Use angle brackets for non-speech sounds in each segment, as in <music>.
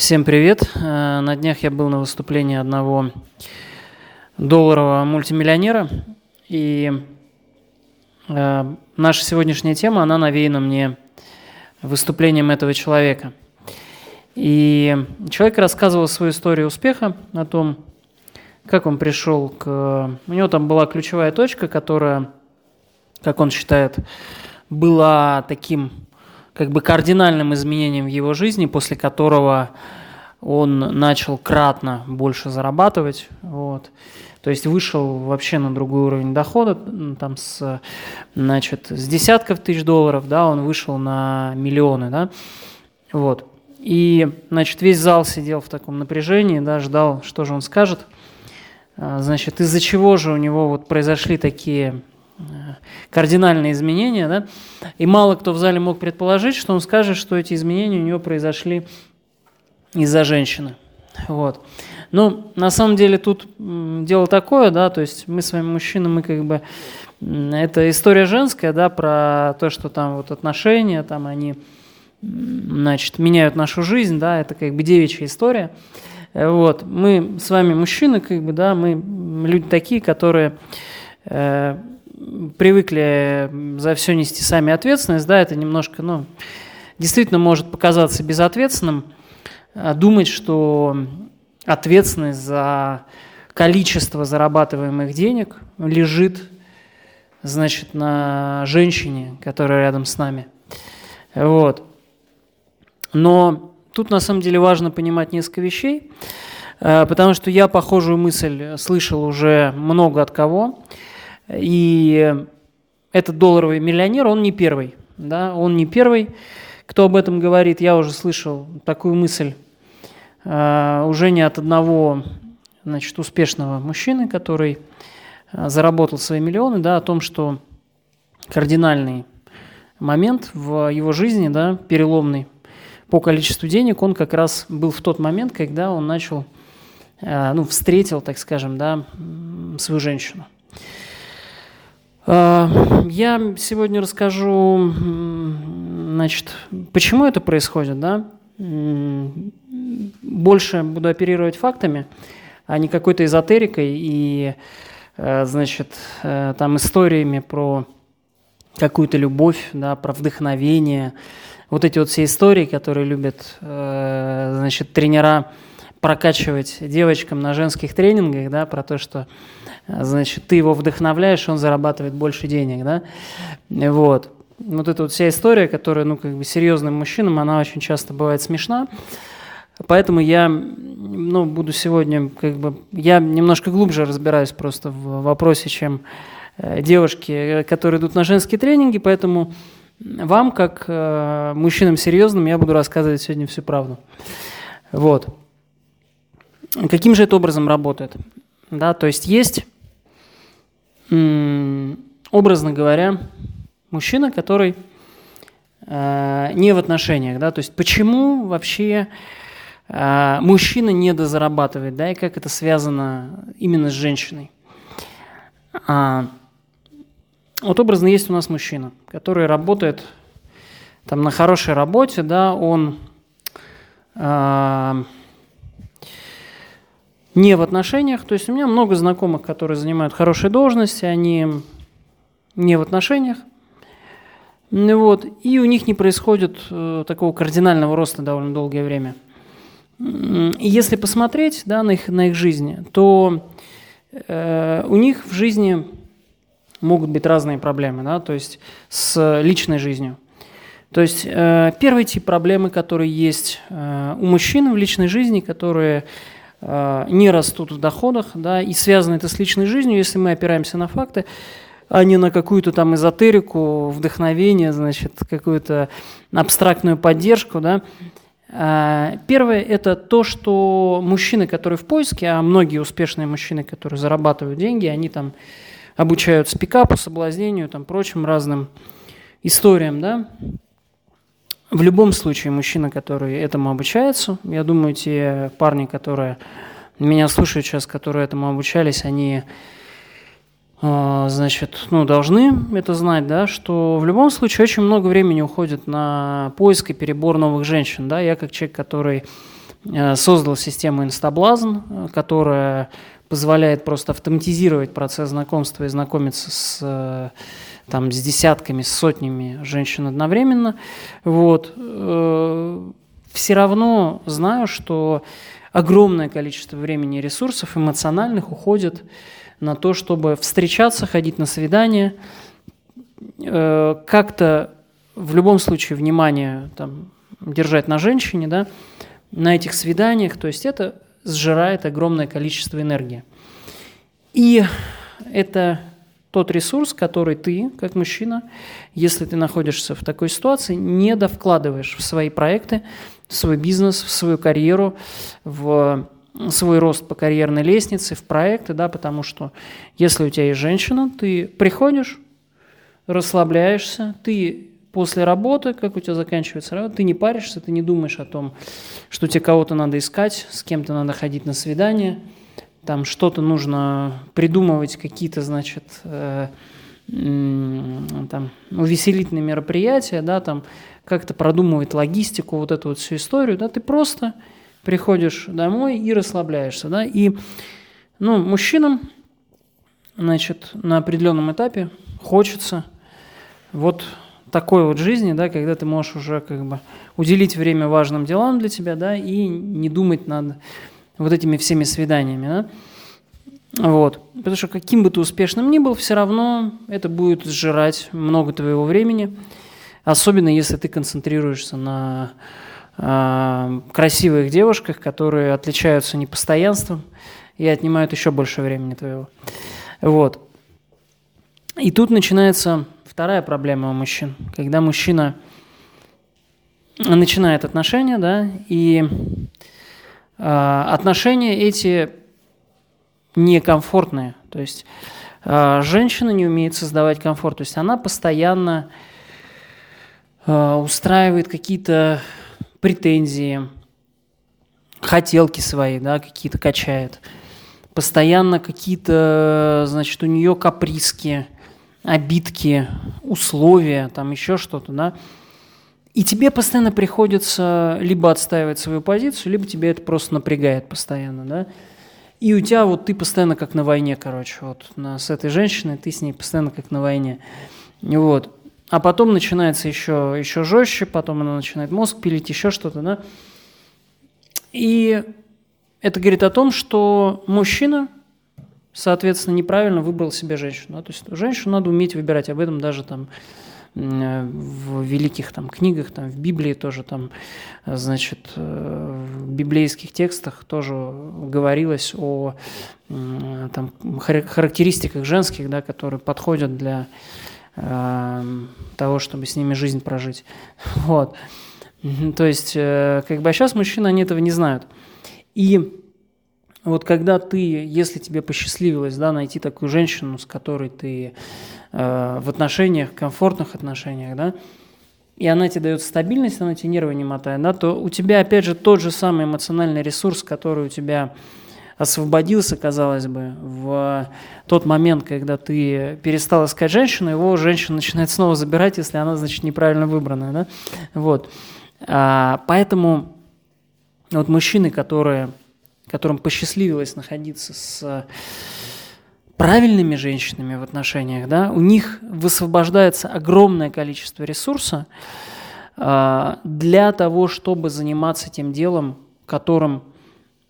Всем привет. Э, на днях я был на выступлении одного долларового мультимиллионера. И э, наша сегодняшняя тема, она навеяна мне выступлением этого человека. И человек рассказывал свою историю успеха о том, как он пришел к... У него там была ключевая точка, которая, как он считает, была таким как бы кардинальным изменением в его жизни, после которого он начал кратно больше зарабатывать. Вот. То есть вышел вообще на другой уровень дохода, там с, значит, с десятков тысяч долларов, да, он вышел на миллионы, да, вот. И, значит, весь зал сидел в таком напряжении, да, ждал, что же он скажет. А, значит, из-за чего же у него вот произошли такие кардинальные изменения, да, и мало кто в зале мог предположить, что он скажет, что эти изменения у него произошли из-за женщины. Вот. Ну, на самом деле тут дело такое, да, то есть мы с вами мужчины, мы как бы, это история женская, да, про то, что там вот отношения, там они, значит, меняют нашу жизнь, да, это как бы девичья история. Вот, мы с вами мужчины, как бы, да, мы люди такие, которые э, привыкли за все нести сами ответственность, да, это немножко, ну, действительно может показаться безответственным, а думать, что ответственность за количество зарабатываемых денег лежит, значит, на женщине, которая рядом с нами. Вот. Но тут на самом деле важно понимать несколько вещей, э, потому что я похожую мысль слышал уже много от кого. И этот долларовый миллионер, он не первый. Да? Он не первый, кто об этом говорит. Я уже слышал такую мысль э, уже не от одного значит, успешного мужчины, который э, заработал свои миллионы, да, о том, что кардинальный момент в его жизни, да, переломный по количеству денег, он как раз был в тот момент, когда он начал, э, ну, встретил, так скажем, да, свою женщину. А, я сегодня расскажу, значит, почему это происходит, да? Больше буду оперировать фактами, а не какой-то эзотерикой и, э, значит, э, там историями про какую-то любовь, да, про вдохновение. Вот эти вот все истории, которые любят, э, значит, тренера прокачивать девочкам на женских тренингах, да, про то, что значит, ты его вдохновляешь, он зарабатывает больше денег, да, вот. Вот эта вот вся история, которая, ну, как бы серьезным мужчинам, она очень часто бывает смешна, поэтому я, ну, буду сегодня, как бы, я немножко глубже разбираюсь просто в вопросе, чем э, девушки, которые идут на женские тренинги, поэтому вам, как э, мужчинам серьезным, я буду рассказывать сегодня всю правду. Вот. Каким же это образом работает? Да, то есть есть образно говоря, мужчина, который э, не в отношениях, да, то есть почему вообще э, мужчина недозарабатывает, да, и как это связано именно с женщиной. А, вот образно есть у нас мужчина, который работает там на хорошей работе, да, он э, не в отношениях. То есть у меня много знакомых, которые занимают хорошие должности, они не в отношениях. Вот, и у них не происходит э, такого кардинального роста довольно долгое время. И если посмотреть да, на, их, на их жизни, то э, у них в жизни могут быть разные проблемы, да, то есть с личной жизнью. То есть э, первый тип проблемы, которые есть э, у мужчин в личной жизни, которые не растут в доходах, да, и связано это с личной жизнью, если мы опираемся на факты, а не на какую-то там эзотерику, вдохновение, значит, какую-то абстрактную поддержку, да. Э, первое – это то, что мужчины, которые в поиске, а многие успешные мужчины, которые зарабатывают деньги, они там обучают спикапу, соблазнению, там, прочим разным историям, да, в любом случае, мужчина, который этому обучается, я думаю, те парни, которые меня слушают сейчас, которые этому обучались, они, а, значит, ну, должны это знать, да, что в любом случае очень много времени уходит на поиск и перебор новых женщин, да, я как человек, который э, создал систему инстаблазн, которая позволяет просто автоматизировать процесс знакомства и знакомиться с, э, там, с десятками, с сотнями женщин одновременно. Вот. Все равно знаю, что огромное количество времени и ресурсов эмоциональных уходит на то, чтобы встречаться, ходить на свидания, как-то в любом случае внимание там, держать на женщине, да, на этих свиданиях, то есть это сжирает огромное количество энергии. И это тот ресурс, который ты, как мужчина, если ты находишься в такой ситуации, не довкладываешь в свои проекты, в свой бизнес, в свою карьеру, в свой рост по карьерной лестнице, в проекты, да, потому что если у тебя есть женщина, ты приходишь, расслабляешься, ты после работы, как у тебя заканчивается работа, ты не паришься, ты не думаешь о том, что тебе кого-то надо искать, с кем-то надо ходить на свидание, там что-то нужно придумывать, какие-то, значит, э, там, увеселительные мероприятия, да, там как-то продумывать логистику, вот эту вот всю историю, да, ты просто приходишь домой и расслабляешься, да, и, ну, мужчинам, значит, на определенном этапе хочется вот такой вот жизни, да, когда ты можешь уже как бы уделить время важным делам для тебя, да, и не думать над вот этими всеми свиданиями, да. Вот. Потому что каким бы ты успешным ни был, все равно это будет сжирать много твоего времени, особенно если ты концентрируешься на э, красивых девушках, которые отличаются непостоянством и отнимают еще больше времени твоего. Вот. И тут начинается Вторая проблема у мужчин, когда мужчина начинает отношения, да, и отношения эти некомфортные, то есть э, женщина не умеет создавать комфорт, то есть она постоянно э, устраивает какие-то претензии, хотелки свои, да, какие-то качает, постоянно какие-то, значит, у нее каприски – обидки, условия, там еще что-то, да, и тебе постоянно приходится либо отстаивать свою позицию, либо тебе это просто напрягает постоянно, да. И у тебя вот ты постоянно как на войне, короче, вот с этой женщиной ты с ней постоянно как на войне. Вот. А потом начинается еще, еще жестче, потом она начинает мозг пилить, еще что-то, да. И это говорит о том, что мужчина – соответственно, неправильно выбрал себе женщину. Да? То есть женщину надо уметь выбирать. Об этом даже там в великих там книгах, там в Библии тоже там, значит, э, в библейских текстах тоже говорилось о там, характеристиках женских, да, которые подходят для э, того, чтобы с ними жизнь прожить. <laughs> Вот. То есть, как бы, а сейчас мужчины, они этого не знают. И вот когда ты, если тебе посчастливилось, да, найти такую женщину, с которой ты э, в отношениях, комфортных отношениях, да, и она тебе дает стабильность, она тебе нервы не мотает, да, то у тебя, опять же, тот же самый эмоциональный ресурс, который у тебя освободился, казалось бы, в тот момент, когда ты перестал искать женщину, его женщина начинает снова забирать, если она, значит, неправильно выбранная, да, вот. А, поэтому вот мужчины, которые которым посчастливилось находиться с правильными женщинами в отношениях, да, у них высвобождается огромное количество ресурса э, для того, чтобы заниматься тем делом, которым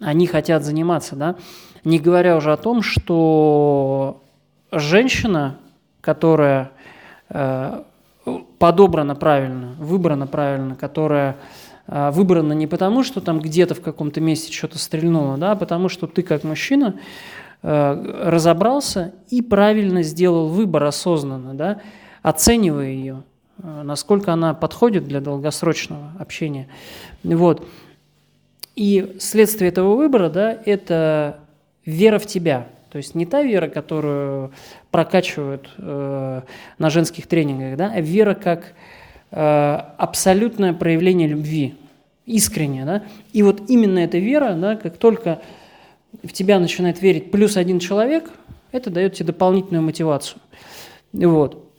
они хотят заниматься, да, не говоря уже о том, что женщина, которая э, подобрана правильно, выбрана правильно, которая выбрано не потому, что там где-то в каком-то месте что-то стрельнуло, да, а потому что ты как мужчина э, разобрался и правильно сделал выбор осознанно, да, оценивая ее, э, насколько она подходит для долгосрочного общения. Вот. И следствие этого выбора, да, это вера в тебя. То есть не та вера, которую прокачивают э, на женских тренингах, да, а вера как Э, абсолютное проявление любви, искренне, да, и вот именно эта вера, да, как только в тебя начинает верить плюс один человек, это дает тебе дополнительную мотивацию, вот,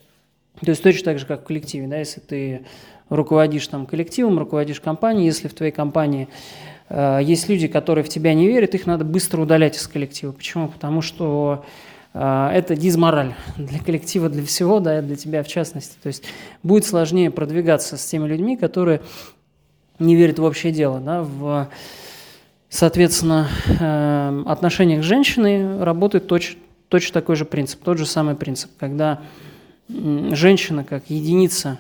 то есть точно так же, как в коллективе, да, если ты руководишь там коллективом, руководишь компанией, если в твоей компании э, есть люди, которые в тебя не верят, их надо быстро удалять из коллектива. Почему? Потому что э, это дизмораль для коллектива, для всего, да, для тебя в частности. То есть будет сложнее продвигаться с теми людьми, которые не верят в общее дело, да, в Соответственно, э, отношениях с женщиной работает точно, точно такой же принцип, тот же самый принцип, когда женщина как единица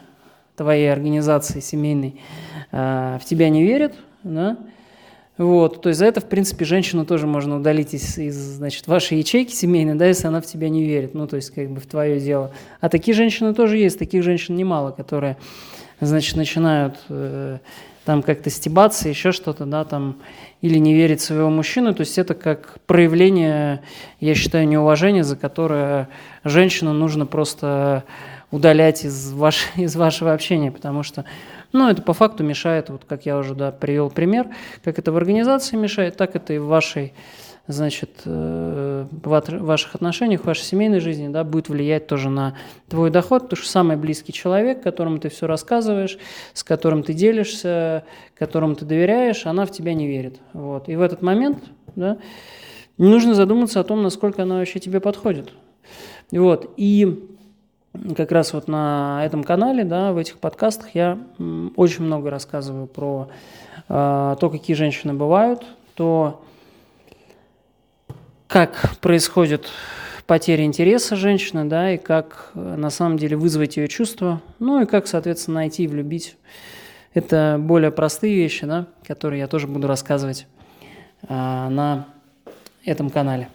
твоей организации семейной э, в тебя не верит, да, вот, то есть за это, в принципе, женщину тоже можно удалить из, из значит, вашей ячейки семейной, да, если она в тебя не верит, ну, то есть как бы в твое дело. А такие женщины тоже есть, таких женщин немало, которые, значит, начинают э, там как-то стебаться, еще что-то, да, там, или не верить своего мужчину, то есть это как проявление, я считаю, неуважения, за которое женщину нужно просто удалять из, ваш, <laughs> из вашего общения, потому что, ну, это по факту мешает, вот как я уже, да, привел пример, как это в организации мешает, так это и в вашей значит, э, в ваших отношениях, в вашей семейной жизни, да, будет влиять тоже на твой доход, потому что самый близкий человек, которому ты все рассказываешь, с которым ты делишься, которому ты доверяешь, она в тебя не верит. Вот. И в этот момент, да, нужно задуматься о том, насколько она вообще тебе подходит. Вот. И как раз вот на этом канале, да, в этих подкастах я очень много рассказываю про э, то, какие женщины бывают, то, как происходит потеря интереса женщины, да, и как э, на самом деле вызвать ее чувства, ну и как, соответственно, найти и влюбить. Это более простые вещи, да, которые я тоже буду рассказывать а, на этом канале.